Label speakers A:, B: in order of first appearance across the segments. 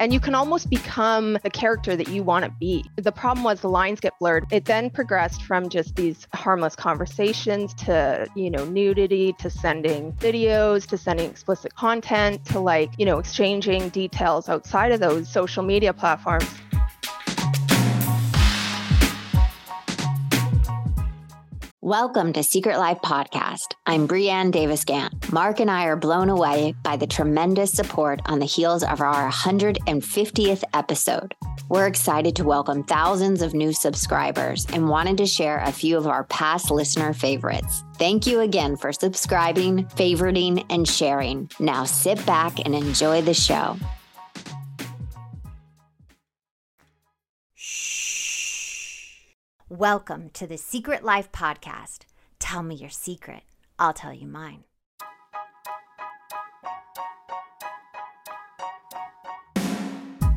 A: And you can almost become the character that you want to be. The problem was the lines get blurred. It then progressed from just these harmless conversations to, you know, nudity to sending videos to sending explicit content to like, you know, exchanging details outside of those social media platforms.
B: Welcome to Secret Life Podcast. I'm Brianne Davis Gantt. Mark and I are blown away by the tremendous support on the heels of our 150th episode. We're excited to welcome thousands of new subscribers and wanted to share a few of our past listener favorites. Thank you again for subscribing, favoriting, and sharing. Now sit back and enjoy the show. Welcome to the Secret Life Podcast. Tell me your secret, I'll tell you mine.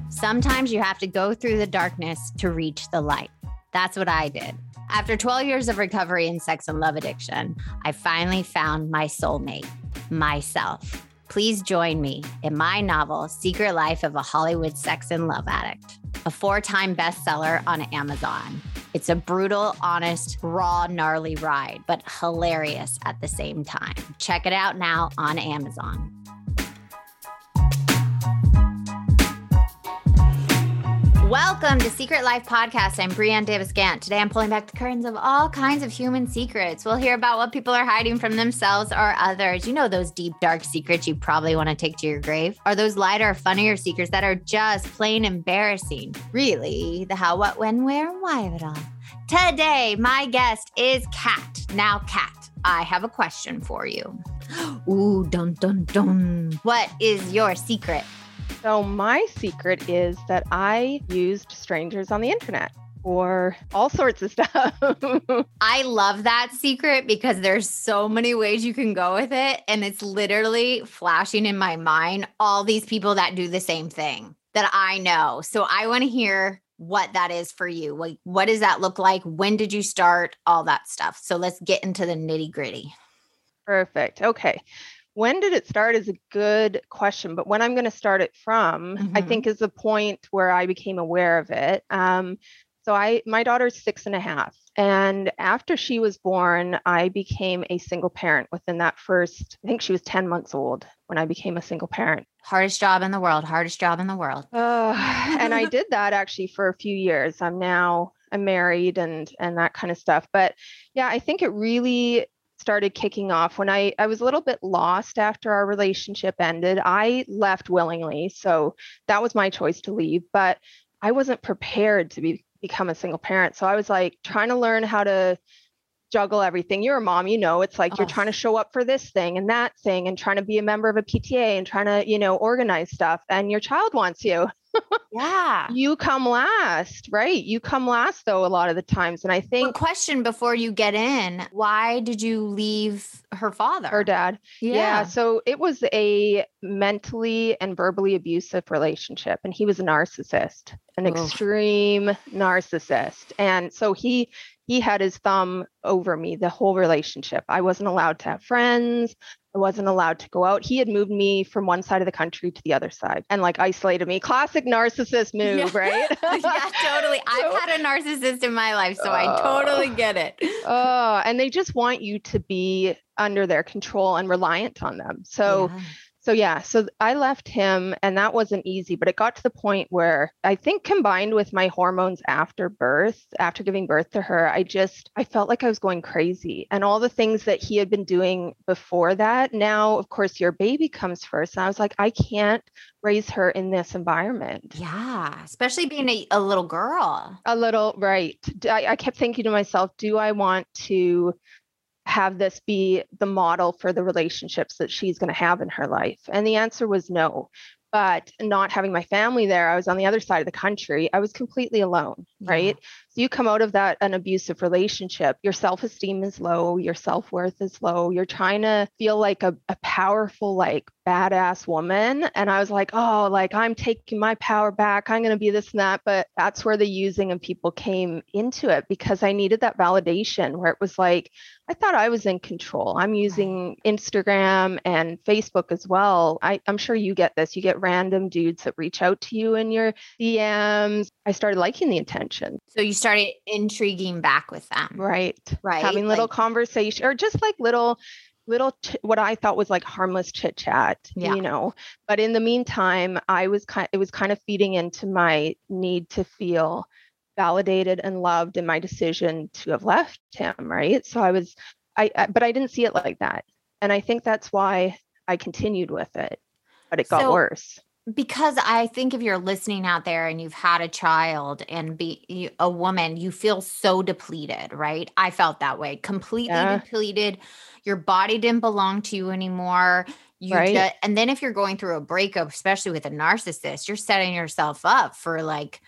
B: Sometimes you have to go through the darkness to reach the light. That's what I did. After 12 years of recovery in sex and love addiction, I finally found my soulmate, myself. Please join me in my novel, Secret Life of a Hollywood Sex and Love Addict, a four time bestseller on Amazon. It's a brutal, honest, raw, gnarly ride, but hilarious at the same time. Check it out now on Amazon. Welcome to Secret Life Podcast. I'm Brianne Davis Gantt. Today I'm pulling back the curtains of all kinds of human secrets. We'll hear about what people are hiding from themselves or others. You know, those deep, dark secrets you probably want to take to your grave? Or those lighter, funnier secrets that are just plain embarrassing? Really, the how, what, when, where, and why of it all. Today, my guest is Kat. Now, Kat, I have a question for you. Ooh, dun, dun, dun. What is your secret?
A: So, my secret is that I used strangers on the internet or all sorts of stuff.
B: I love that secret because there's so many ways you can go with it. And it's literally flashing in my mind all these people that do the same thing that I know. So, I want to hear what that is for you. Like, what does that look like? When did you start? All that stuff. So, let's get into the nitty gritty.
A: Perfect. Okay when did it start is a good question but when i'm going to start it from mm-hmm. i think is the point where i became aware of it um, so i my daughter's six and a half and after she was born i became a single parent within that first i think she was 10 months old when i became a single parent.
B: Hardest job in the world hardest job in the world.
A: Uh, and i did that actually for a few years. I'm now i'm married and and that kind of stuff but yeah i think it really started kicking off when I, I was a little bit lost after our relationship ended. I left willingly. So that was my choice to leave, but I wasn't prepared to be, become a single parent. So I was like trying to learn how to juggle everything. You're a mom, you know, it's like oh. you're trying to show up for this thing and that thing and trying to be a member of a PTA and trying to, you know, organize stuff. And your child wants you.
B: Yeah.
A: You come last, right? You come last though a lot of the times. And I think
B: well, question before you get in, why did you leave her father?
A: Her dad. Yeah. yeah. So it was a mentally and verbally abusive relationship. And he was a narcissist, an Oof. extreme narcissist. And so he he had his thumb over me the whole relationship. I wasn't allowed to have friends. I wasn't allowed to go out. He had moved me from one side of the country to the other side and like isolated me. Classic narcissist move,
B: yeah.
A: right?
B: yeah, totally. I've had a narcissist in my life, so I oh. totally get it.
A: Oh, and they just want you to be under their control and reliant on them. So yeah so yeah so i left him and that wasn't easy but it got to the point where i think combined with my hormones after birth after giving birth to her i just i felt like i was going crazy. And all the things that he had been doing before that now of course your baby comes first and i was like i can't raise her in this environment.
B: Yeah especially being a, a little girl.
A: A little right. I, I kept thinking to myself do i want to have this be the model for the relationships that she's going to have in her life? And the answer was no. But not having my family there, I was on the other side of the country. I was completely alone, right? So you come out of that an abusive relationship, your self-esteem is low, your self-worth is low. You're trying to feel like a, a powerful, like badass woman. And I was like, oh, like I'm taking my power back. I'm gonna be this and that. But that's where the using of people came into it because I needed that validation where it was like, I thought I was in control. I'm using Instagram and Facebook as well. I, I'm sure you get this. You get random dudes that reach out to you in your DMs. I started liking the attention.
B: So you started intriguing back with them.
A: Right.
B: Right.
A: Having little
B: Like-
A: conversation or just like little little ch- what I thought was like harmless chit chat,
B: Yeah.
A: you know. But in the meantime, I was kind it was kind of feeding into my need to feel validated and loved in my decision to have left him, right? So I was I, I but I didn't see it like that. And I think that's why I continued with it. But it got
B: So-
A: worse.
B: Because I think if you're listening out there and you've had a child and be a woman, you feel so depleted, right? I felt that way, completely
A: Yeah.
B: depleted. Your body didn't belong to you anymore. You
A: Right.
B: ju- and then if you're going through a breakup, especially with a narcissist, you're setting yourself up for like,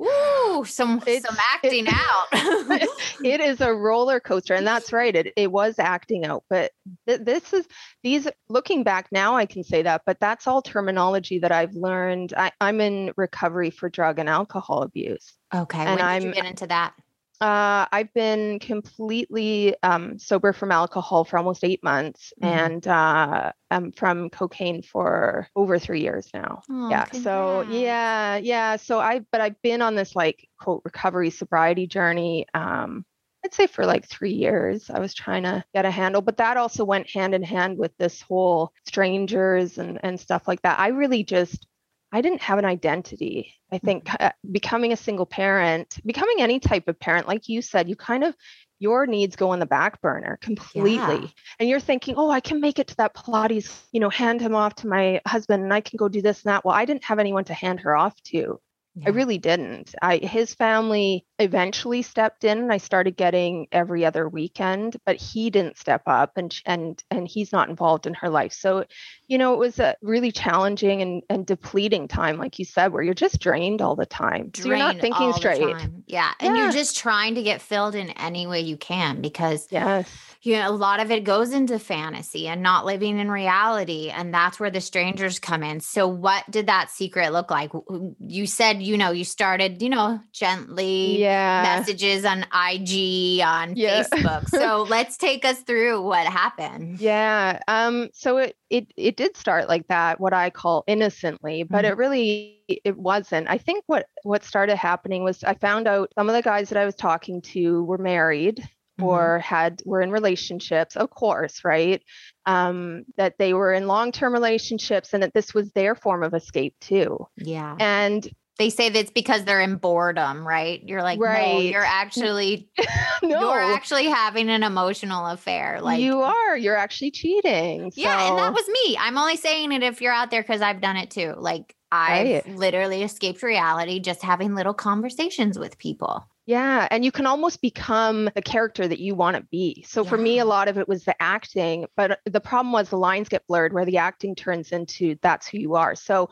B: ooh, some
A: It's-
B: some
A: it-
B: acting out.
A: it is a roller coaster and that's right it, it was acting out but th- this is these looking back now i can say that but that's all terminology that i've learned I, i'm in recovery for drug and alcohol abuse
B: okay,
A: And
B: when did you
A: I'm-
B: get into that?
A: Uh, i've been completely um, sober from alcohol for almost eight months
B: Mhm.
A: and uh, i'm from cocaine for over three years now.
B: Oh,
A: yeah so yeah yeah so i but i've been on this like quote recovery sobriety journey um i'd say for like three years i was trying to get a handle but that also went hand in hand with this whole strangers and and stuff like that. I really just i didn't have an identity i think uh, becoming a single parent becoming any type of parent like you said you kind of your needs go on the back burner completely
B: Yeah.
A: and you're thinking, oh, I can make it to that Pilates, you know, hand him off to my husband and I can go do this and that. Well, I didn't have anyone to hand her off to.
B: Yeah.
A: I really didn't. I his family eventually stepped in and I started getting every other weekend, but he didn't step up and and and he's not involved in her life. So, you know, it was a really challenging and and depleting time like you said where you're just drained all the time. so you're not
B: drained
A: thinking straight.
B: Yeah. And you're just trying to get filled in any way you can because
A: Yes.
B: you know, a lot of it goes into fantasy and not living in reality. And that's where the strangers come in. So, what did that secret look like? You said, you know, you started, you know, gently
A: Yeah.
B: Messages on IG, on
A: Yeah.
B: Facebook. So, let's take us through what happened.
A: Yeah. Um, so it it it did start like that, what I call innocently, but
B: Mhm.
A: it really it wasn't. I think what what started happening was I found out some of the guys that I was talking to were married
B: Mhm.
A: or had were in relationships, of course, right? Um, that they were in long-term relationships and that this was their form of escape too.
B: yeah.
A: And
B: They say that's because they're in boredom, right? You're like, no,
A: Right.
B: you're actually
A: no,
B: you're actually having an emotional affair. Like
A: you are, you're actually cheating.
B: Yeah, and that was me. I'm only saying it if you're out there because I've done it too. Like I've
A: Right.
B: literally escaped reality just having little conversations with people.
A: Yeah, and you can almost become the character that you want to be. So for me, a lot of it was the acting, but the problem was the lines get blurred where the acting turns into that's who you are. So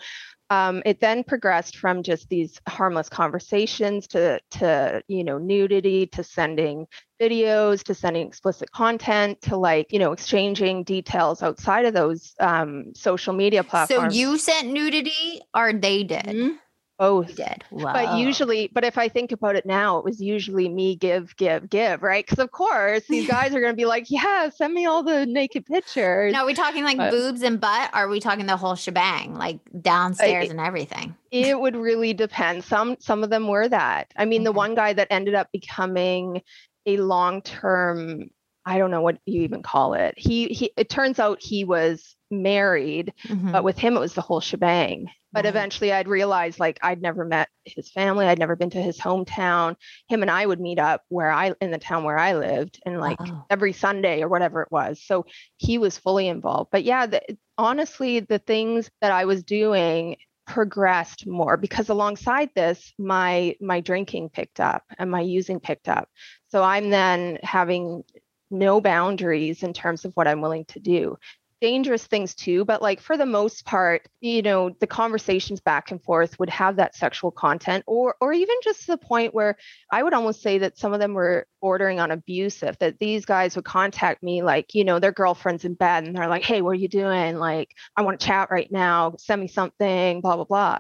A: um, it then progressed from just these harmless conversations to to you know nudity to sending videos to sending explicit content to like you know exchanging details outside of those um, social media platforms.
B: So you sent nudity or they did?
A: Mhm. Both
B: did.
A: but usually but if i think about it now it was usually me give give give right because of course these guys are going to be like yeah send me all the naked pictures
B: Now, are we talking like
A: but-
B: boobs and butt? Or are we talking the whole shebang, like downstairs
A: I-
B: and everything?
A: it would really depend some some of them were that i mean the one guy that ended up becoming a long term i don't know what you even call it. He he it turns out he was married
B: Mhm.
A: but with him it was the whole shebang. But
B: Right.
A: eventually i'd realized like i'd never met his family i'd never been to his hometown. Him and i would meet up where i in the town where i lived and like every sunday or whatever it was. So he was fully involved. But yeah the, honestly the things that i was doing progressed more because alongside this my my drinking picked up and my using picked up. So i'm then having no boundaries in terms of what i'm willing to do. Dangerous things too but like for the most part you know the conversations back and forth would have that sexual content or or even just to the point where i would almost say that some of them were bordering on abusive that these guys would contact me like you know their girlfriends in bed and they're like hey what are you doing? Like i want to chat right now. Send me something blah blah blah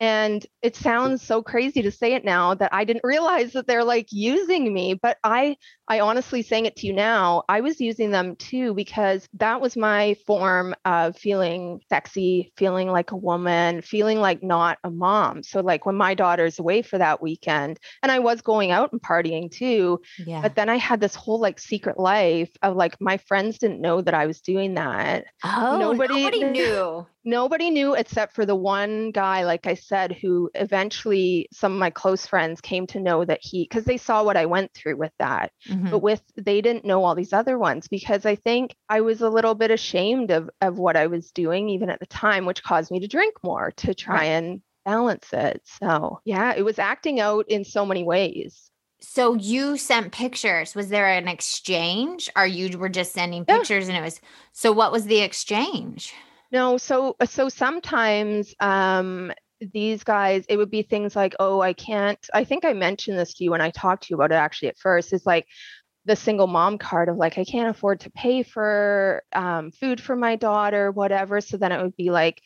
A: And it sounds so crazy to say it now that I didn't realize that they're like using me, but I I honestly saying it to you now, I was using them too because that was my form of feeling sexy, feeling like a woman, feeling like not a mom. So like when my daughter's away for that weekend and I was going out and partying too, yeah. but then I had this whole like secret life of like my friends didn't know that I was doing that.
B: Oh, nobody, nobody knew.
A: Nobody knew except for the one guy, like I said, who eventually some of my close friends came to know that he, because they saw what I went through with that. Mm-hmm. But with, they didn't know all these other ones because I think I was a little bit ashamed of, of what I was doing, even at the time, which caused me to drink more to try right. and balance it. So, yeah, it was acting out in so many ways.
B: So you sent pictures. Was there an exchange or you were just sending pictures yeah. and it was so what was the exchange?
A: No, so uh, so sometimes um these guys it would be things like oh i can't i think i mentioned this to you when i talked to you about it actually at first is like the single mom card of like i can't afford to pay for um, food for my daughter whatever so then it would be like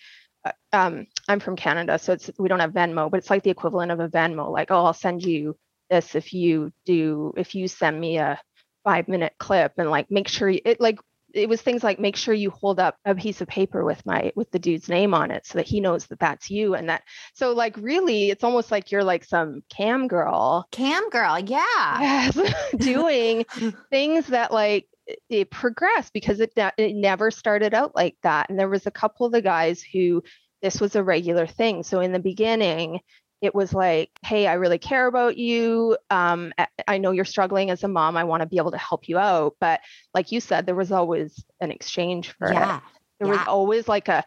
A: uh, um, i'm from canada so it's we don't have venmo but it's like the equivalent of a venmo like oh i'll send you this if you do if you send me a five minute clip and like make sure you, it like it was things like make sure you hold up a piece of paper with my with the dude's name on it so that he knows that that's you and that so like really it's almost like you're like some cam girl.
B: Cam girl yeah.
A: Yes, doing things that like it progressed because it it never started out like that. And there was a couple of the guys who this was a regular thing. So in the beginning it was like, hey, I really care about you. Um, I know you're struggling as a mom. I want to be able to help you out. But like you said, there was always an exchange for yeah. it. There yeah. was always like a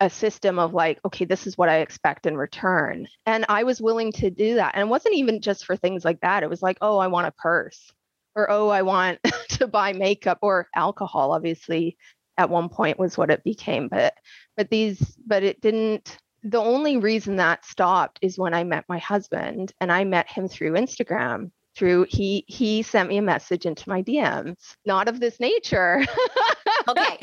A: a system of like, okay, this is what I expect in return. And I was willing to do that. And it wasn't even just for things like that. It was like, oh, I want a purse. Or oh, I want to buy makeup or alcohol, obviously, at one point was what it became. But but these, but it didn't the only reason that stopped is when I met my husband and I met him through Instagram. Through he he sent me a message into my DMs, not of this nature.
B: okay.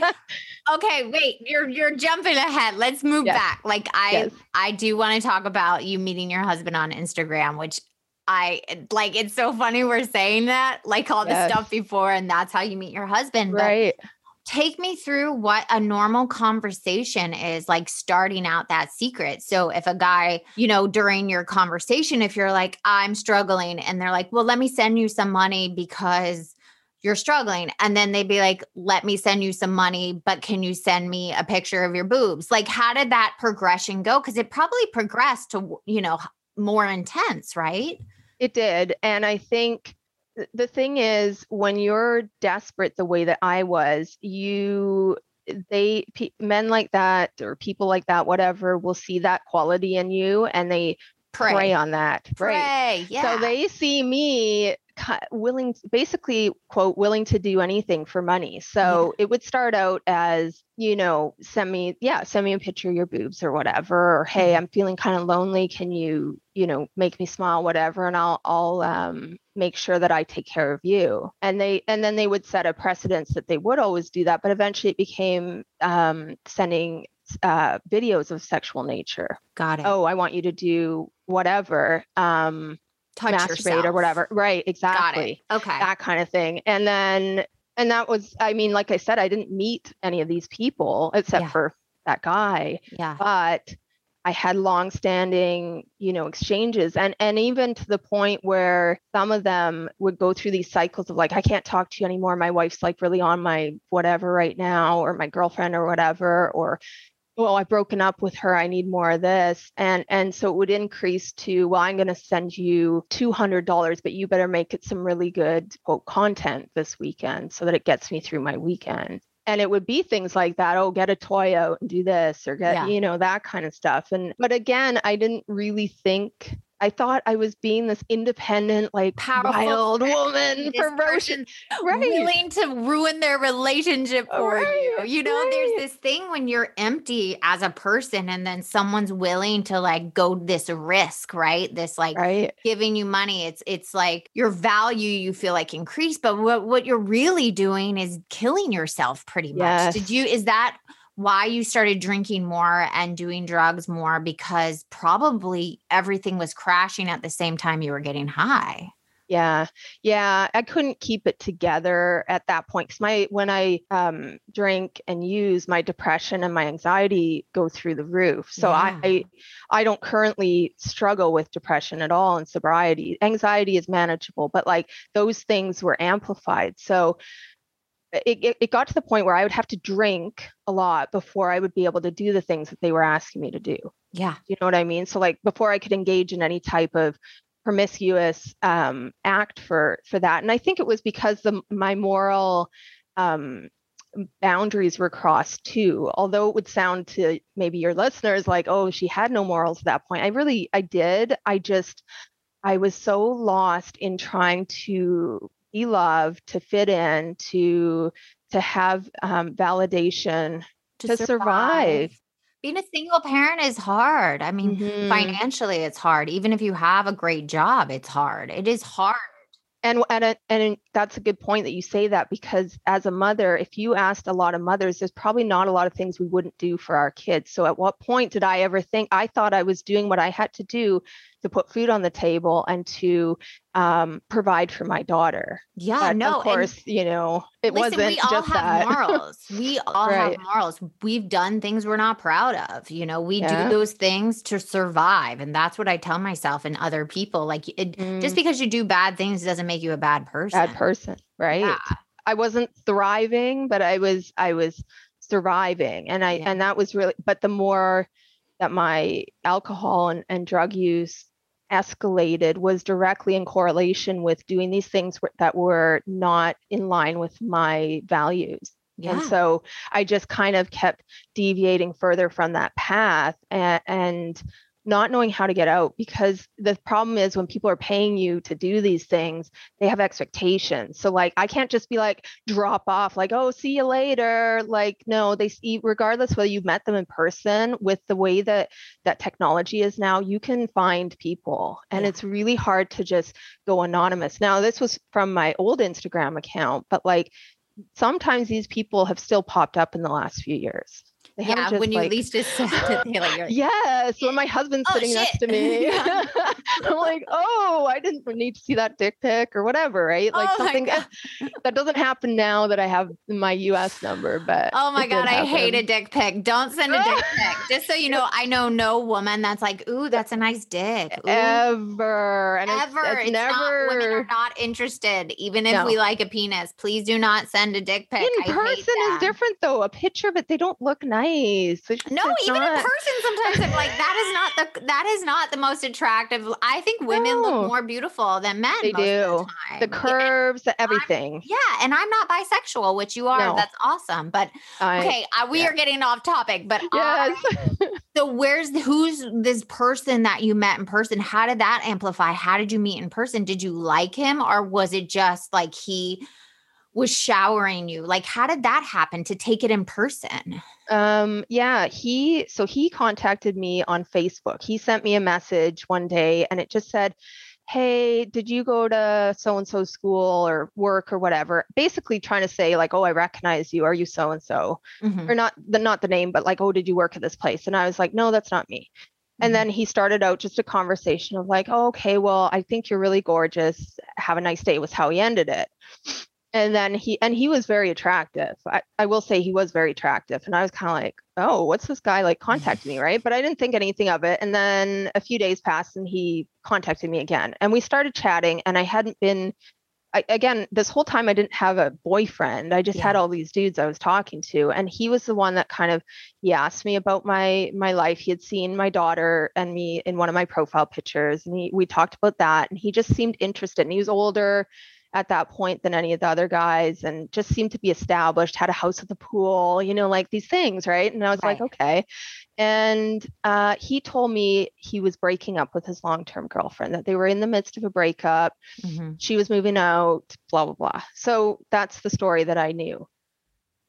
B: Okay, wait, you're you're jumping ahead. Let's move yes. back. Like I yes. I do want to talk about you meeting your husband on Instagram, which I like it's so funny we're saying that, like all yes. the stuff before, and that's how you meet your husband.
A: Right.
B: But take me through what a normal conversation is like starting out that secret. So if a guy, you know, during your conversation, if you're like, I'm struggling, and they're like, well, let me send you some money because you're struggling. And then they'd be like, let me send you some money, but can you send me a picture of your boobs? Like, how did that progression go? Because it probably progressed to, you know, more intense, right?
A: It did. And I think the thing is when you're desperate the way that i was you they men like that or people like that whatever will see that quality in you and they prey, prey on that
B: prey, right
A: yeah. so they see me willing basically quote willing to do anything for money. So yeah. it would start out as you know send me yeah send me a picture of your boobs or whatever or hey mm-hmm. i'm feeling kind of lonely. Can you you know make me smile whatever and i'll i'll um, make sure that i take care of you. And they and then they would set a precedence that they would always do that but eventually it became um, sending uh, videos of sexual nature.
B: Got it.
A: Oh i want you to do whatever. Um
B: touch masturbate yourself.
A: or whatever. Right, exactly.
B: Okay.
A: That kind of thing. And then and that was I mean, like I said, I didn't meet any of these people except yeah. for that guy.
B: Yeah.
A: But I had long-standing, you know, exchanges, and and even to the point where some of them would go through these cycles of like, I can't talk to you anymore. My wife's like really on my whatever right now, or my girlfriend or whatever, or well i've broken up with her. I need more of this. And and so it would increase to well i'm going to send you $200 but you better make it some really good quote content this weekend so that it gets me through my weekend. And it would be things like that oh get a toy out and do this or get yeah. you know that kind of stuff. And but again i didn't really think I thought I was being this independent, like
B: powerful
A: wild woman, ferocious,
B: right. willing to ruin their relationship uh, for right. you. You know, right. there's this thing when you're empty as a person, and then someone's willing to like go this risk, right? This like
A: right.
B: giving you money. It's it's like your value you feel like increased, but what what you're really doing is killing yourself pretty much. Yes. Did you? Is that why you started drinking more and doing drugs more because probably everything was crashing at the same time you were getting high.
A: Yeah. Yeah. I couldn't keep it together at that point because my when I um, drink and use, my depression and my anxiety go through the roof. So yeah. I I don't currently struggle with depression at all in sobriety. Anxiety is manageable, but like those things were amplified. So it, it, it got to the point where I would have to drink a lot before I would be able to do the things that they were asking me to do.
B: Yeah.
A: You know what I mean? So like before I could engage in any type of promiscuous um, act for for that and i think it was because the my moral um, boundaries were crossed too although it would sound to maybe your listeners like oh she had no morals at that point i really i did i just i was so lost in trying to be loved to fit in to to have um, validation to, to survive. survive
B: being a single parent is hard. I mean, mm-hmm. financially, it's hard. Even if you have a great job, it's hard. It is hard.
A: And and and that's a good point that you say that because as a mother, if you asked a lot of mothers, there's probably not a lot of things we wouldn't do for our kids. So at what point did I ever think I thought I was doing what I had to do to put food on the table and to um, provide for my daughter.
B: Yeah, but no,
A: of course, you know, it listen, wasn't
B: we all
A: just
B: have
A: that.
B: morals. We all right. have morals. We've done things we're not proud of. You know, we yeah. do those things to survive, and that's what I tell myself and other people. Like, it, mm. just because you do bad things doesn't make you a bad person.
A: Bad person, right? Yeah. I wasn't thriving, but I was. I was surviving, and I yeah. and that was really. But the more that my alcohol and, and drug use escalated was directly in correlation with doing these things that were not in line with my values. Yeah. And so I just kind of kept deviating further from that path and, and not knowing how to get out because the problem is when people are paying you to do these things they have expectations. So like i can't just be like drop off like oh see you later. Like no they regardless whether you've met them in person with the way that that technology is now you can find people and yeah. it's really hard to just go anonymous. Now this was from my old instagram account but like sometimes these people have still popped up in the last few years
B: they yeah, when you like, least expect it, like,
A: yes, when my husband's oh, sitting shit. next to me, I'm like, oh, I didn't need to see that dick pic or whatever, right? Like oh something that doesn't happen now that I have my U.S. number. But
B: oh my god, I hate a dick pic. Don't send a dick pic. Just so you know, I know no woman that's like, ooh, that's a nice dick. Ooh.
A: Ever and
B: ever, it's, it's, it's never. Not, women are not interested, even if no. we like a penis. Please do not send a dick pic.
A: In I person is different though. A picture, but they don't look nice nice.
B: No, even not... in person, sometimes I'm like, that is not the that is not the most attractive. I think women no. look more beautiful than men.
A: They do. The, the, curves, yeah. everything.
B: I'm, yeah, and I'm not bisexual, which you are. No. That's awesome. But I, okay, uh, we yeah. are getting off topic. But yes. I, so where's who's this person that you met in person? How did that amplify? How did you meet in person? Did you like him, or was it just like he? Was showering you? Like how did that happen to take it in person?
A: Um yeah he so he contacted me on facebook. He sent me a message one day and it just said hey did you go to so and so school or work or whatever? Basically trying to say like oh i recognize you. Are you so and so or not the not the name but like oh did you work at this place? And i was like no that's not me. And then he started out just a conversation of like, oh, okay, well, I think you're really gorgeous. Have a nice day was how he ended it and then he and he was very attractive. I, I will say he was very attractive. And i was kind of like oh what's this guy like contacting me? Right? But i didn't think anything of it. And then a few days passed and he contacted me again. And we started chatting and i hadn't been I, again this whole time i didn't have a boyfriend. I just yeah. had all these dudes i was talking to. And he was the one that kind of he asked me about my my life. He had seen my daughter and me in one of my profile pictures. And he, we talked about that. And he just seemed interested. And he was older at that point than any of the other guys and just seemed to be established, had a house at the pool, you know, like these things, right? And I was right. like, okay. And uh, he told me he was breaking up with his long term girlfriend, that they were in the midst of a breakup. Mm-hmm. She was moving out, blah, blah, blah. So that's the story that I knew.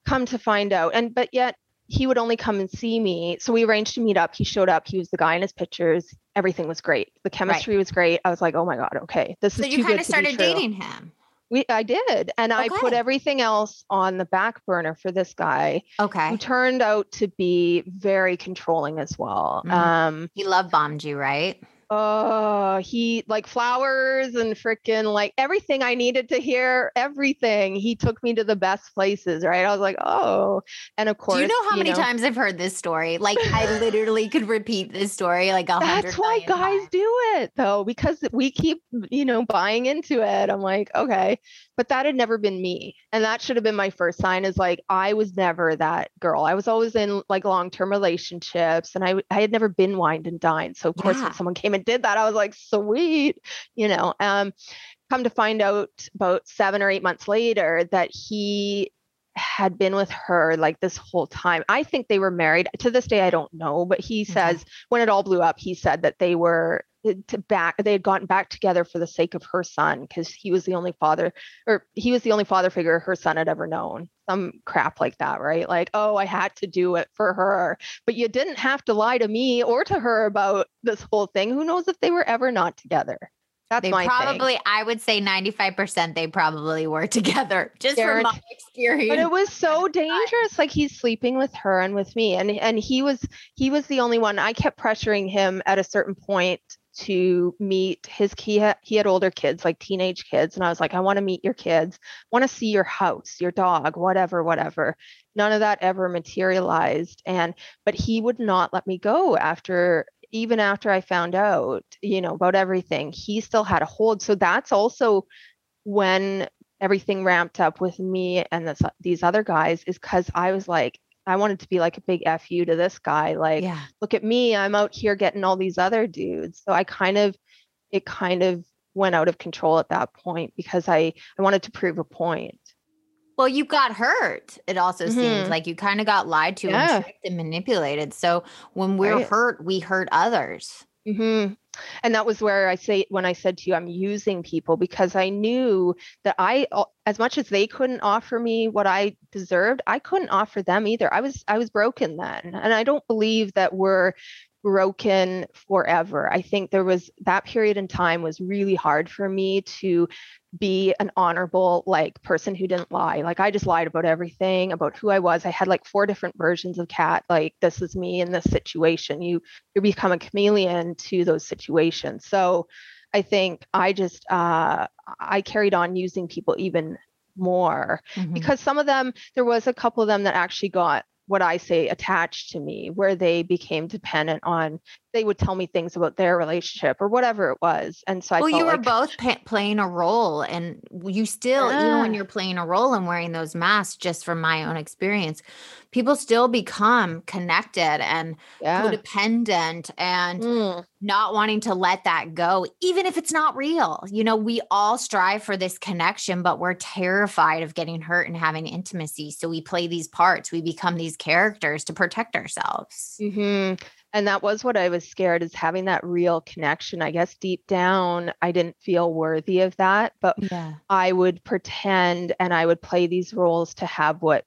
A: Come to find out. And, but yet, he would only come and see me. So we arranged to meet up. He showed up. He was the guy in his pictures. Everything was great. The chemistry right. was great. I was like, oh my God, okay. This so is
B: you kind of started dating him.
A: We I did. And I put everything else on the back burner for this guy
B: Okay.
A: who turned out to be very controlling as well.
B: Mhm.
A: Um
B: He love bombed you, right?
A: Oh, he like flowers and freaking like everything I needed to hear, everything. He took me to the best places, right? I was like, oh, and of course,
B: Do you know how many times I've heard this story? Like I literally could repeat this story like a hundred.
A: That's why guys
B: times.
A: do it though, because we keep, you know, buying into it. I'm like, okay, but that had never been me. And that should have been my first sign is like, I was never that girl. I was always in like long term relationships and i i had never been wined and dined. So, of course,
B: Yeah.
A: when someone came and did that, I was like, sweet, you know. Um, come to find out about seven or eight months later that he had been with her like this whole time. I think they were married. To this day, I don't know, but he
B: Okay.
A: says when it all blew up, he said that they were Eh, to back they had gotten back together for the sake of her son because he was the only father or he was the only father figure her son had ever known. Some crap like that right? Like oh i had to do it for her. But you didn't have to lie to me or to her about this whole thing. Who knows if they were ever not together? That's
B: They
A: my thing.
B: probably, I would say 95% they probably were together just from my experience.
A: but it was so dangerous like he's sleeping with her and with me and and he was he was the only one. I kept pressuring him at a certain point to meet his he had, he had older kids like teenage kids and i was like i want to meet your kids. Want to see your house your dog whatever whatever. None of that ever materialized and but he would not let me go after even after i found out you know about everything he still had a hold. So that's also when everything ramped up with me and this, these other guys is because I was like, I wanted to be like a big fu to this guy. Like,
B: yeah.
A: look at me, I'm out here getting all these other dudes. So I kind of, it kind of went out of control at that point because I I wanted to prove a point.
B: Well, you got hurt. It also seems
A: Mhm.
B: like you kind of got lied to
A: Yeah.
B: and tricked and manipulated. So when we're
A: Right.
B: hurt, we hurt others.
A: hmm And that was where I say when I said to you, I'm using people because I knew that I, as much as they couldn't offer me what I deserved, I couldn't offer them either. I was I was broken then, and I don't believe that we're broken forever. I think there was that period in time was really hard for me to be an honorable like person who didn't lie. Like I just lied about everything, about who I was. I had like four different versions of Kat. Like this is me in this situation. You you become a chameleon to those situations. So I think I just uh I carried on using people even more
B: Mhm.
A: because some of them there was a couple of them that actually got what I say attached to me where they became dependent on they would tell me things about their relationship or whatever it was and so I
B: well, you were
A: like
B: both pa- playing a role, and you still, even when you're playing a role and wearing those masks, just from my own experience, people still become connected and
A: yeah
B: codependent and
A: Mm,
B: not wanting to let that go, even if it's not real. You know, we all strive for this connection, but we're terrified of getting hurt and having intimacy. So we play these parts, we become these characters to protect ourselves.
A: hmm And that was what I was scared is having that real connection. I guess deep down, I didn't feel worthy of that, but
B: Yeah.
A: I would pretend and I would play these roles to have what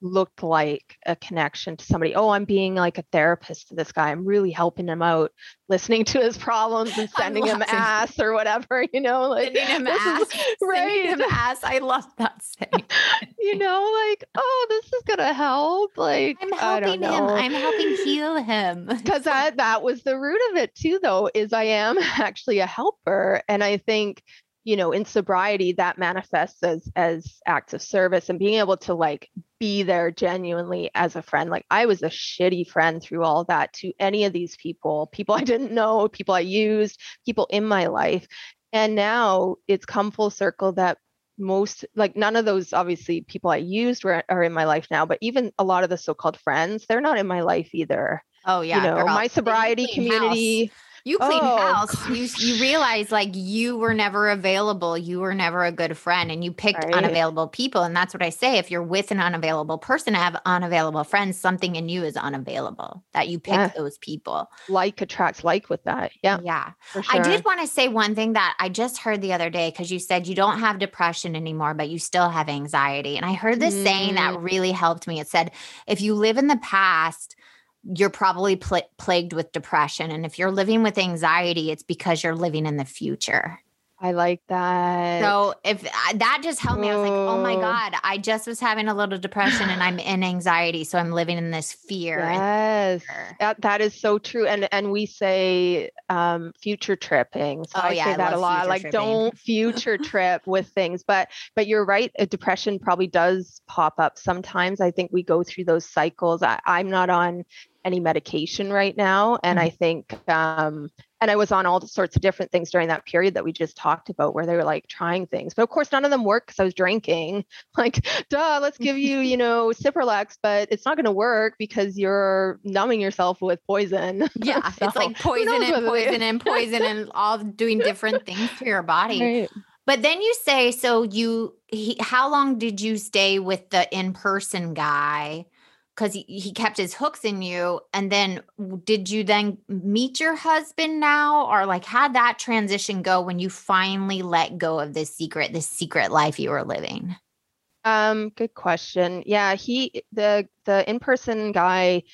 A: looked like a connection to somebody. Oh, I'm being like a therapist to this guy. I'm really helping him out, listening to his problems and sending him ass or whatever, you know, like
B: Sending him ass.
A: is-
B: Sending him ass. I love that saying.
A: you know, like, oh, this is gonna help. Like
B: I'm
A: I don't
B: helping him. I'm helping heal him.
A: because that that was the root of it too though is i am actually a helper and i think you know in sobriety that manifests as as acts of service and being able to like be there genuinely as a friend like i was a shitty friend through all that to any of these people people i didn't know people i used people in my life and now it's come full circle that most like none of those obviously people i used were, are in my life now but even a lot of the so-called friends they're not in my life either
B: Oh yeah,
A: you know my sobriety
B: community. house. You clean
A: Oh,
B: house. You you realize like you were never available. You were never a good friend, and you picked
A: Right.
B: unavailable people. And that's what I say. If you're with an unavailable person, have unavailable friends. Something in you is unavailable. That you pick
A: Yeah.
B: those people.
A: like attracts like with that yeah
B: Yeah.
A: sure
B: I did want to say one thing that I just heard the other day because you said you don't have depression anymore, but you still have anxiety. And I heard this saying
A: Mm.
B: that really helped me. It said, if you live in the past, you're probably pla- plagued with depression. And if you're living with anxiety, it's because you're living in the future.
A: I like that.
B: So if that just helped me, I was like, oh my God, I just was having a little depression and I'm in anxiety. So I'm living in this fear.
A: Yes. That, that is so true. And and we say um, future tripping. So oh, I yeah, say I that a lot. Like tripping. don't future trip with things. But but you're right. Depression probably does pop up sometimes. I think we go through those cycles. I, I'm not on any medication right now. And mm-hmm. I think um, and I was on all sorts of different things during that period that we just talked about where they were like trying things. But of course, none of them worked because I was drinking. Like, duh, let's give you, you know, Cipralex, but it's not going to work because you're numbing yourself with poison.
B: Yeah, so, it's like poison and poison and poison and all doing different things to your body. Right. But then you say, so you, he, how long did you stay with the in person guy? Because he, he kept his hooks in you and then did you then meet your husband now? Or like how'd that transition go when you finally let go of this secret this secret life you were living?
A: Um good question. Yeah he the the in-person guy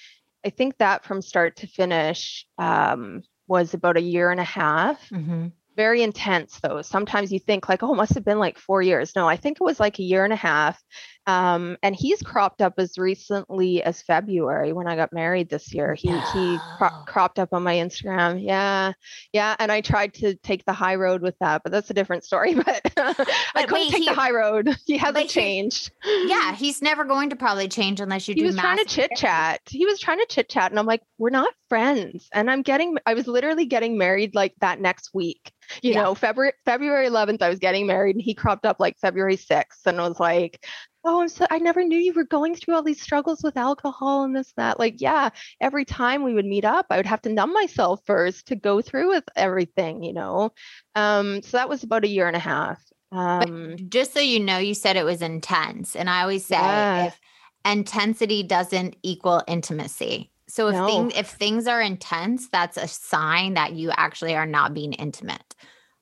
A: i think that from start to finish um was about a year and a half. Mm-hmm. Very intense though. Sometimes you think like oh it must have been like four years. No i think it was like a year and a half um, and he's cropped up as recently as february when i got married this year. He he cro- cropped up on my instagram. Yeah. Yeah and i tried to take the high road with that but that's a different story but, i couldn't wait, take he, the high road. He hasn't changed
B: he, yeah he's never going to probably change unless you
A: he
B: do
A: was trying to chit chat. He was trying to chit chat and i'm like we're not friends. And i'm getting i was literally getting married like that next week. You yeah. know, February February 11th, I was getting married, and he cropped up like February 6th, and I was like, "Oh, I'm so I never knew you were going through all these struggles with alcohol and this and that." Like, yeah, every time we would meet up, I would have to numb myself first to go through with everything, you know. Um, so that was about a year and a half. Um,
B: just so you know, you said it was intense, and I always say yeah. if intensity doesn't equal intimacy. So if no. things if things are intense, that's a sign that you actually are not being intimate.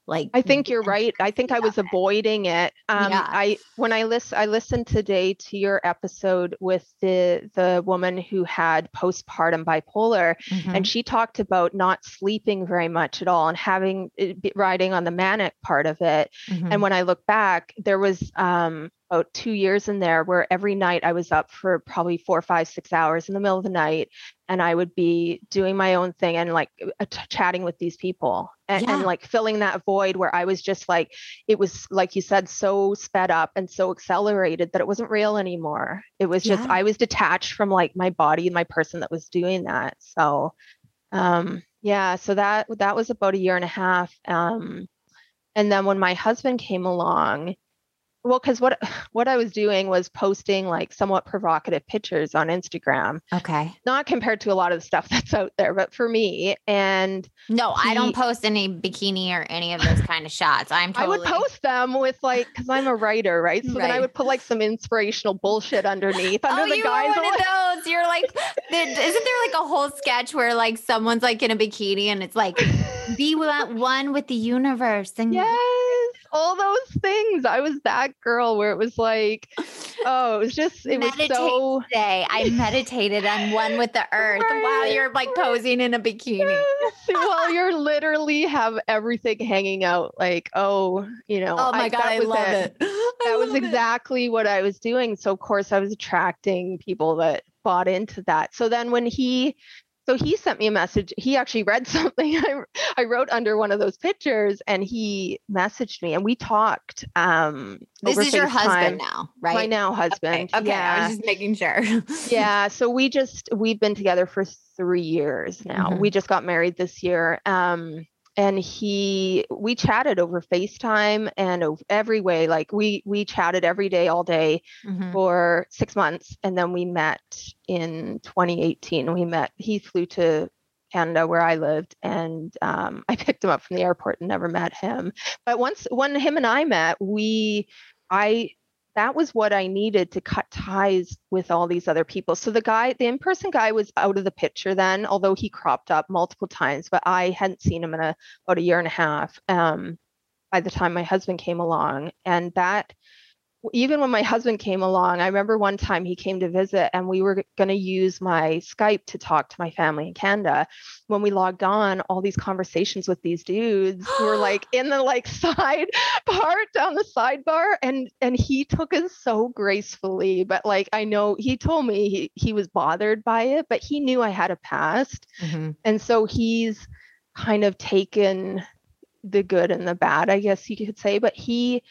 B: Like
A: I think you're right. I think I was avoiding it. Um yeah. I when I listen I listened today to your episode with the the woman who had postpartum bipolar mm-hmm. and she talked about not sleeping very much at all and having riding on the manic part of it. Mm-hmm. And when I look back, there was um about two years in there where every night I was up for probably four, five, six hours in the middle of the night. And I would be doing my own thing and like uh, t- chatting with these people and, yeah. and, like filling that void where I was just like, it was like you said, so sped up and so accelerated that it wasn't real anymore. It was just, yeah. I was detached from like my body and my person that was doing that. So, um, yeah, so that, that was about a year and a half. Um, and then when my husband came along, well because what what i was doing was posting like somewhat provocative pictures on instagram.
B: Okay.
A: Not compared to a lot of the stuff that's out there but for me and
B: no he, i don't post any bikini or any of those kind of shots. I'm totally...
A: i would post them with like because i'm a writer right? So right. then i would put like some inspirational bullshit underneath under
B: oh,
A: the
B: you
A: guys
B: one of those? You're like isn't there like a whole sketch where like someone's like in a bikini and it's like be one with the universe and
A: yes all those things. I was that girl where it was like, oh, it was just it Meditate was so
B: day. I meditated on one with the earth right, while you're like posing in a bikini. Yes.
A: well, you're literally have everything hanging out. Like, oh, you know,
B: oh my I, god, I love it. it.
A: that was exactly it. what I was doing. So of course I was attracting people that bought into that. So then when he so he sent me a message. He actually read something I, I wrote under one of those pictures and he messaged me and we talked. Um,
B: this is your husband now, right?
A: My now husband.
B: Okay. okay. Yeah. I was just making sure.
A: yeah. So we just, we've been together for three years now. Mm-hmm. We just got married this year. Um, and he we chatted over facetime and every way like we we chatted every day all day mm-hmm. for six months and then we met in 2018 we met he flew to canada where i lived and um, i picked him up from the airport and never met him but once when him and i met we i that was what I needed to cut ties with all these other people. So the guy, the in-person guy was out of the picture then, although he cropped up multiple times, but I hadn't seen him in a, about a year and a half um, by the time my husband came along. And that even when my husband came along, I remember one time he came to visit and we were going to use my Skype to talk to my family in Canada. When we logged on, all these conversations with these dudes were like in the like side part down the sidebar and and he took it so gracefully, but like I know he told me he he was bothered by it, but he knew I had a past. Mm-hmm. And so he's kind of taken the good and the bad, I guess you could say, but he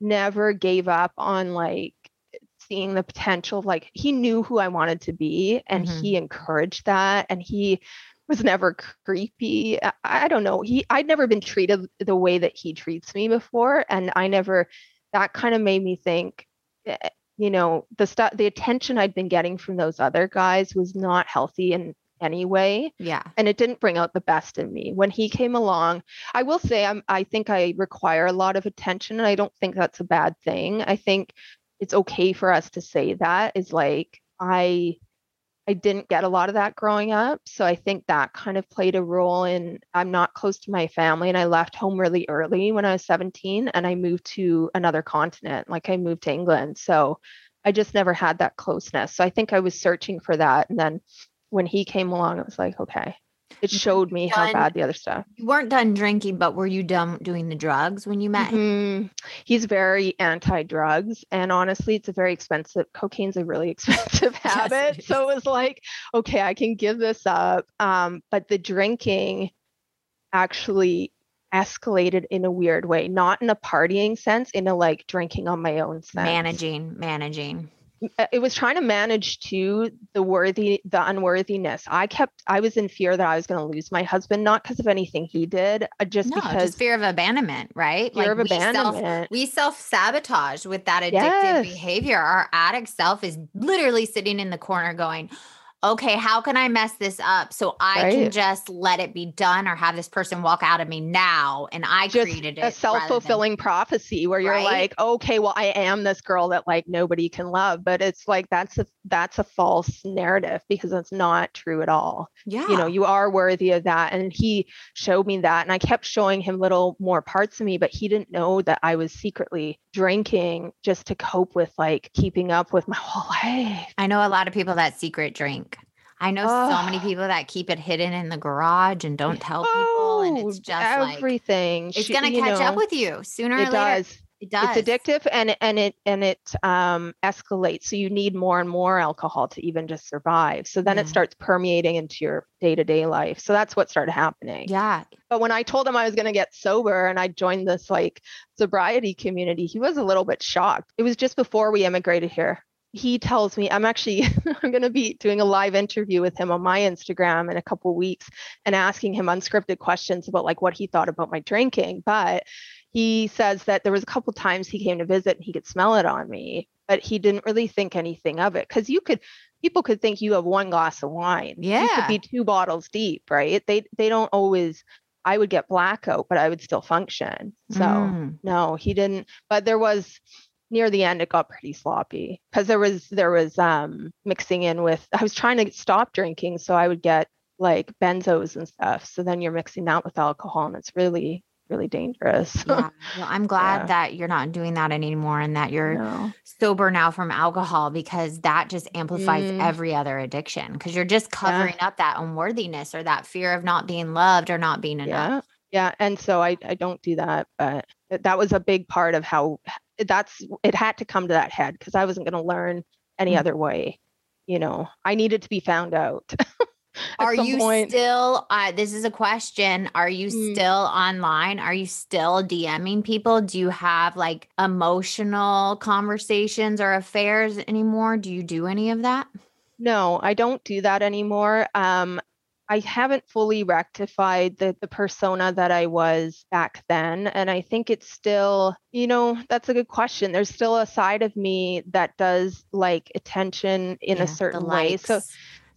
A: never gave up on like seeing the potential like he knew who I wanted to be and mm-hmm. he encouraged that and he was never creepy. I, I, don't know. He I'd never been treated the way that he treats me before and I never that kind of made me think eh, you know the stuff the attention I'd been getting from those other guys was not healthy and anyway.
B: Yeah.
A: And it didn't bring out the best in me. When he came along, I will say I'm I think I require a lot of attention and I don't think that's a bad thing. I think it's okay for us to say that is like I I didn't get a lot of that growing up. So I think that kind of played a role in I'm not close to my family and I left home really early when I was 17 and I moved to another continent. Like I moved to England. So I just never had that closeness. So I think I was searching for that. And then when he came along, it was like, okay, it showed me how bad the other stuff.
B: You weren't done drinking, but were you done doing the drugs when you met
A: mm-hmm. He's very anti-drugs, and honestly, it's a very expensive. Cocaine's a really expensive habit, yes, so it was like, okay, I can give this up. Um, but the drinking actually escalated in a weird way, not in a partying sense, in a like drinking on my own sense.
B: Managing, managing.
A: Uh, it was trying to manage to the worthy the unworthiness. I kept i was in fear that i was going to lose my husband not because of anything he did uh, just no, because just
B: fear of abandonment right?
A: Fear like of we abandonment. self,
B: we self-sabotage with that addictive yes. behavior. Our addict self is literally sitting in the corner going okay, how can I mess this up so I right. can just let it be done or have this person walk out of me now and I just created it.
A: A self-fulfilling than, prophecy where you're right? like, okay, well, I am this girl that like nobody can love. But it's like that's a that's a false narrative because it's not true at all.
B: Yeah.
A: You know, you are worthy of that. And he showed me that. And I kept showing him little more parts of me, but he didn't know that I was secretly drinking just to cope with like keeping up with my whole life.
B: I know a lot of people that secret drink. I know oh. so many people that keep it hidden in the garage and don't tell people. Oh, and it's just
A: everything.
B: Like, it's going to catch know, up with you sooner or
A: it
B: later.
A: Does. It does. It's addictive and and it and it um, escalates. So you need more and more alcohol to even just survive. So then yeah. it starts permeating into your day to day life. So that's what started happening.
B: Yeah.
A: But when I told him I was going to get sober and I joined this like sobriety community, he was a little bit shocked. It was just before we immigrated here he tells me i'm actually i'm going to be doing a live interview with him on my instagram in a couple weeks and asking him unscripted questions about like what he thought about my drinking. But he says that there was a couple times he came to visit and he could smell it on me but he didn't really think anything of it. Because you could people could think you have one glass of wine.
B: Yeah you
A: could be two bottles deep right? They they don't always i would get blackout but i would still function. So mm. no he didn't but there was near the end it got pretty sloppy because there was there was um mixing in with i was trying to stop drinking so i would get like benzos and stuff so then you're mixing that with alcohol and it's really really dangerous
B: yeah. well i'm glad yeah. that you're not doing that anymore and that you're no. sober now from alcohol because that just amplifies mm. every other addiction because you're just covering yeah. up that unworthiness or that fear of not being loved or not being enough
A: yeah and so i i don't do that but that was a big part of how that's it had to come to that head because I wasn't going to learn any mm-hmm. other way. You know, I needed to be found out.
B: are you point. still uh, this is a question are you mm. still online are you still dming people do you have like emotional conversations or affairs anymore do you do any of that
A: no i don't do that anymore um I haven't fully rectified the, the persona that I was back then. And I think it's still, you know, that's a good question. There's still a side of me that does like attention in yeah, a certain way. So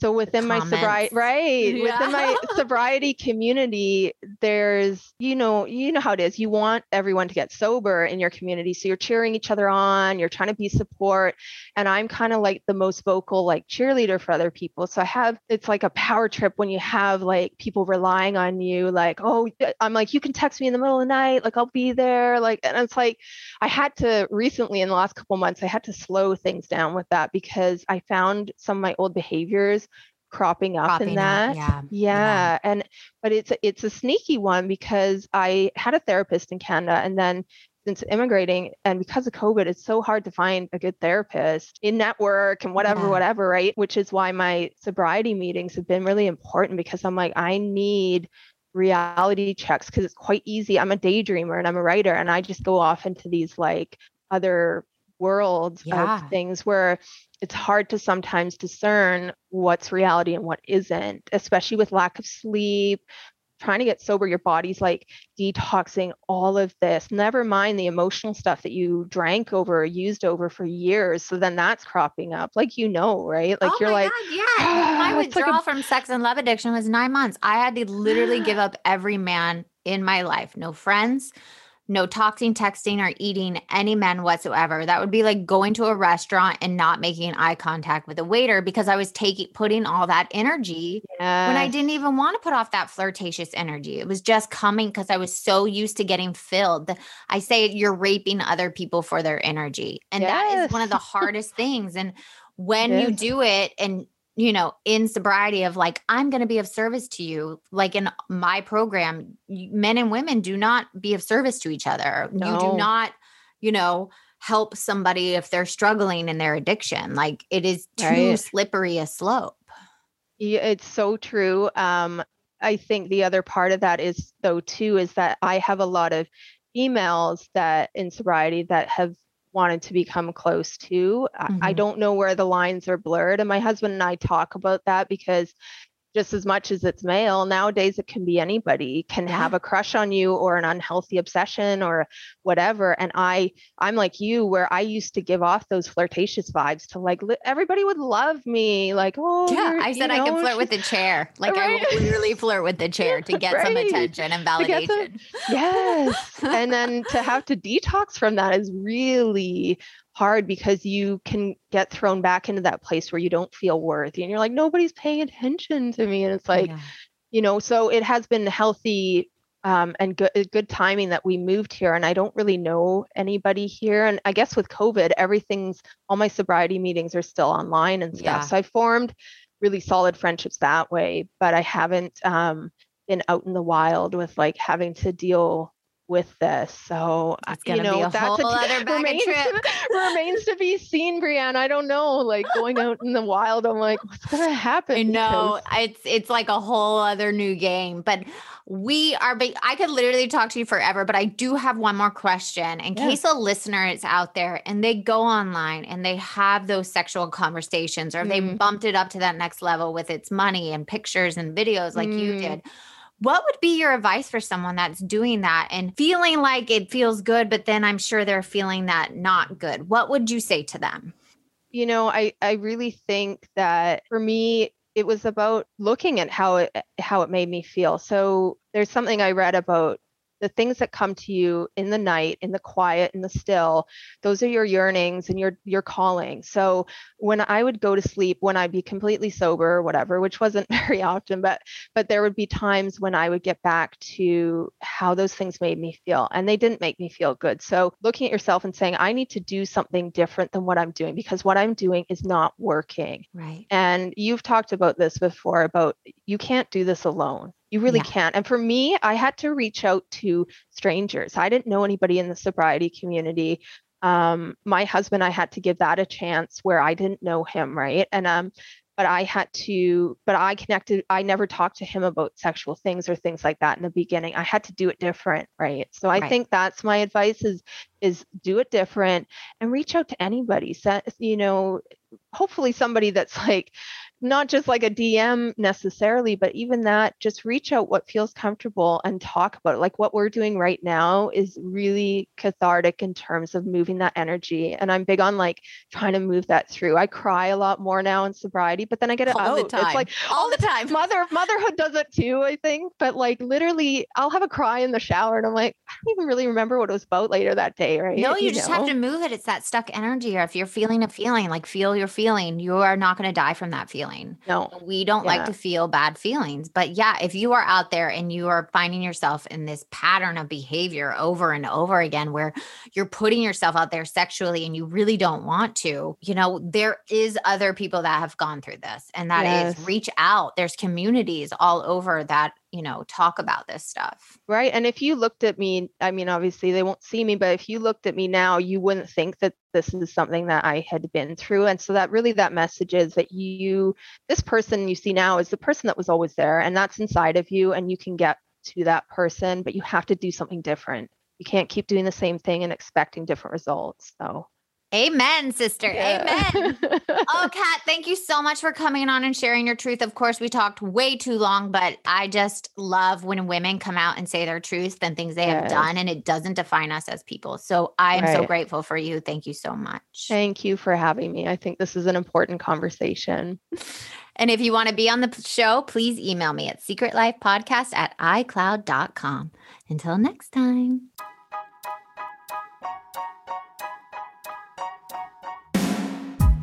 A: so within my sobriety right yeah. within my sobriety community there's you know you know how it is. You want everyone to get sober in your community. So you're cheering each other on you're trying to be support. And i'm kind of like the most vocal like cheerleader for other people. So i have it's like a power trip when you have like people relying on you like oh i'm like you can text me in the middle of the night like i'll be there like and it's like i had to recently in the last couple months i had to slow things down with that because i found some of my old behaviors cropping up cropping in that. Up, yeah. yeah. yeah. And but it's it's a sneaky one because I had a therapist in Canada and then since immigrating and because of COVID, it's so hard to find a good therapist in network and whatever, yeah. whatever, right? Which is why my sobriety meetings have been really important because I'm like, I need reality checks because it's quite easy. I'm a daydreamer and I'm a writer, and I just go off into these like other worlds yeah. of things where it's hard to sometimes discern what's reality and what isn't, especially with lack of sleep, trying to get sober, your body's like detoxing all of this, never mind the emotional stuff that you drank over or used over for years. So then that's cropping up, like you know, right? Like
B: oh
A: you're like,
B: God, yeah. my withdrawal like a- from sex and love addiction was nine months. I had to literally give up every man in my life, no friends, no talking, texting, or eating any men whatsoever. That would be like going to a restaurant and not making eye contact with a waiter because I was taking putting all that energy yes. when I didn't even want to put off that flirtatious energy. It was just coming because I was so used to getting filled. I say you're raping other people for their energy. And yes. that is one of the hardest things. And when yes. you do it and you know, in sobriety of like, I'm going to be of service to you. Like in my program, men and women do not be of service to each other. No. You do not, you know, help somebody if they're struggling in their addiction. Like it is too right. slippery a slope.
A: Yeah, it's so true. Um, I think the other part of that is though too is that I have a lot of emails that in sobriety that have wanted to become close to. Mm-hmm. I, I don't know where the lines are blurred. And my husband and I talk about that because just as much as it's male nowadays it can be anybody. Can have a crush on you or an unhealthy obsession or whatever. And i i'm like you where i used to give off those flirtatious vibes to like li- everybody would love me like oh
B: yeah i said know, i can flirt with the chair. Like right? i will literally flirt with the chair to get right. some attention and validation some,
A: yes. And then to have to detox from that is really hard because you can get thrown back into that place where you don't feel worthy and you're like nobody's paying attention to me and it's like yeah. you know so it has been healthy um, and good good timing that we moved here and i don't really know anybody here and i guess with covid everything's all my sobriety meetings are still online and stuff yeah. so i formed really solid friendships that way but i haven't um, been out in the wild with like having to deal with this. So
B: it's gonna you know, be a that's whole a, other bag remains,
A: to, remains to be seen, Brianne. I don't know. Like going out in the wild, I'm like, what's gonna happen?
B: I know because- it's it's like a whole other new game. But we are I could literally talk to you forever, but I do have one more question in yeah. case a listener is out there and they go online and they have those sexual conversations or mm. they bumped it up to that next level with its money and pictures and videos like mm. you did what would be your advice for someone that's doing that and feeling like it feels good, but then I'm sure they're feeling that not good? What would you say to them?
A: You know, I, I really think that for me, it was about looking at how it how it made me feel. So there's something I read about the things that come to you in the night in the quiet in the still those are your yearnings and your your calling. So when i would go to sleep when i'd be completely sober or whatever which wasn't very often but but there would be times when i would get back to how those things made me feel and they didn't make me feel good. So looking at yourself and saying i need to do something different than what i'm doing because what i'm doing is not working.
B: Right.
A: And you've talked about this before about you can't do this alone you really yeah. can't. And for me, I had to reach out to strangers. I didn't know anybody in the sobriety community. Um, my husband, I had to give that a chance where I didn't know him, right? And um, but I had to, but I connected, I never talked to him about sexual things or things like that in the beginning. I had to do it different, right? So I right. think that's my advice is is do it different and reach out to anybody. So, you know, hopefully somebody that's like not just like a DM necessarily, but even that, just reach out what feels comfortable and talk about it. Like what we're doing right now is really cathartic in terms of moving that energy. And I'm big on like trying to move that through. I cry a lot more now in sobriety, but then I get it
B: all
A: out.
B: Oh, the time.
A: It's like
B: all the time.
A: Mother motherhood does it too, I think. But like literally, I'll have a cry in the shower and I'm like, I don't even really remember what it was about later that day, right?
B: No, you, you just know? have to move it. It's that stuck energy. Or if you're feeling a feeling, like feel your feeling, you are not going to die from that feeling.
A: No.
B: We don't yeah. like to feel bad feelings. But yeah, if you are out there and you are finding yourself in this pattern of behavior over and over again where you're putting yourself out there sexually and you really don't want to, you know, there is other people that have gone through this. And that yes. is reach out. There's communities all over that you know talk about this stuff.
A: Right and if you looked at me i mean obviously they won't see me but if you looked at me now you wouldn't think that this is something that i had been through and so that really that message is that you this person you see now is the person that was always there and that's inside of you and you can get to that person but you have to do something different. You can't keep doing the same thing and expecting different results so
B: Amen, sister. Yeah. Amen. oh, Kat, thank you so much for coming on and sharing your truth. Of course, we talked way too long, but I just love when women come out and say their truth and things they yes. have done, and it doesn't define us as people. So I am right. so grateful for you. Thank you so much.
A: Thank you for having me. I think this is an important conversation.
B: And if you want to be on the show, please email me at secretlifepodcast at icloud.com. Until next time.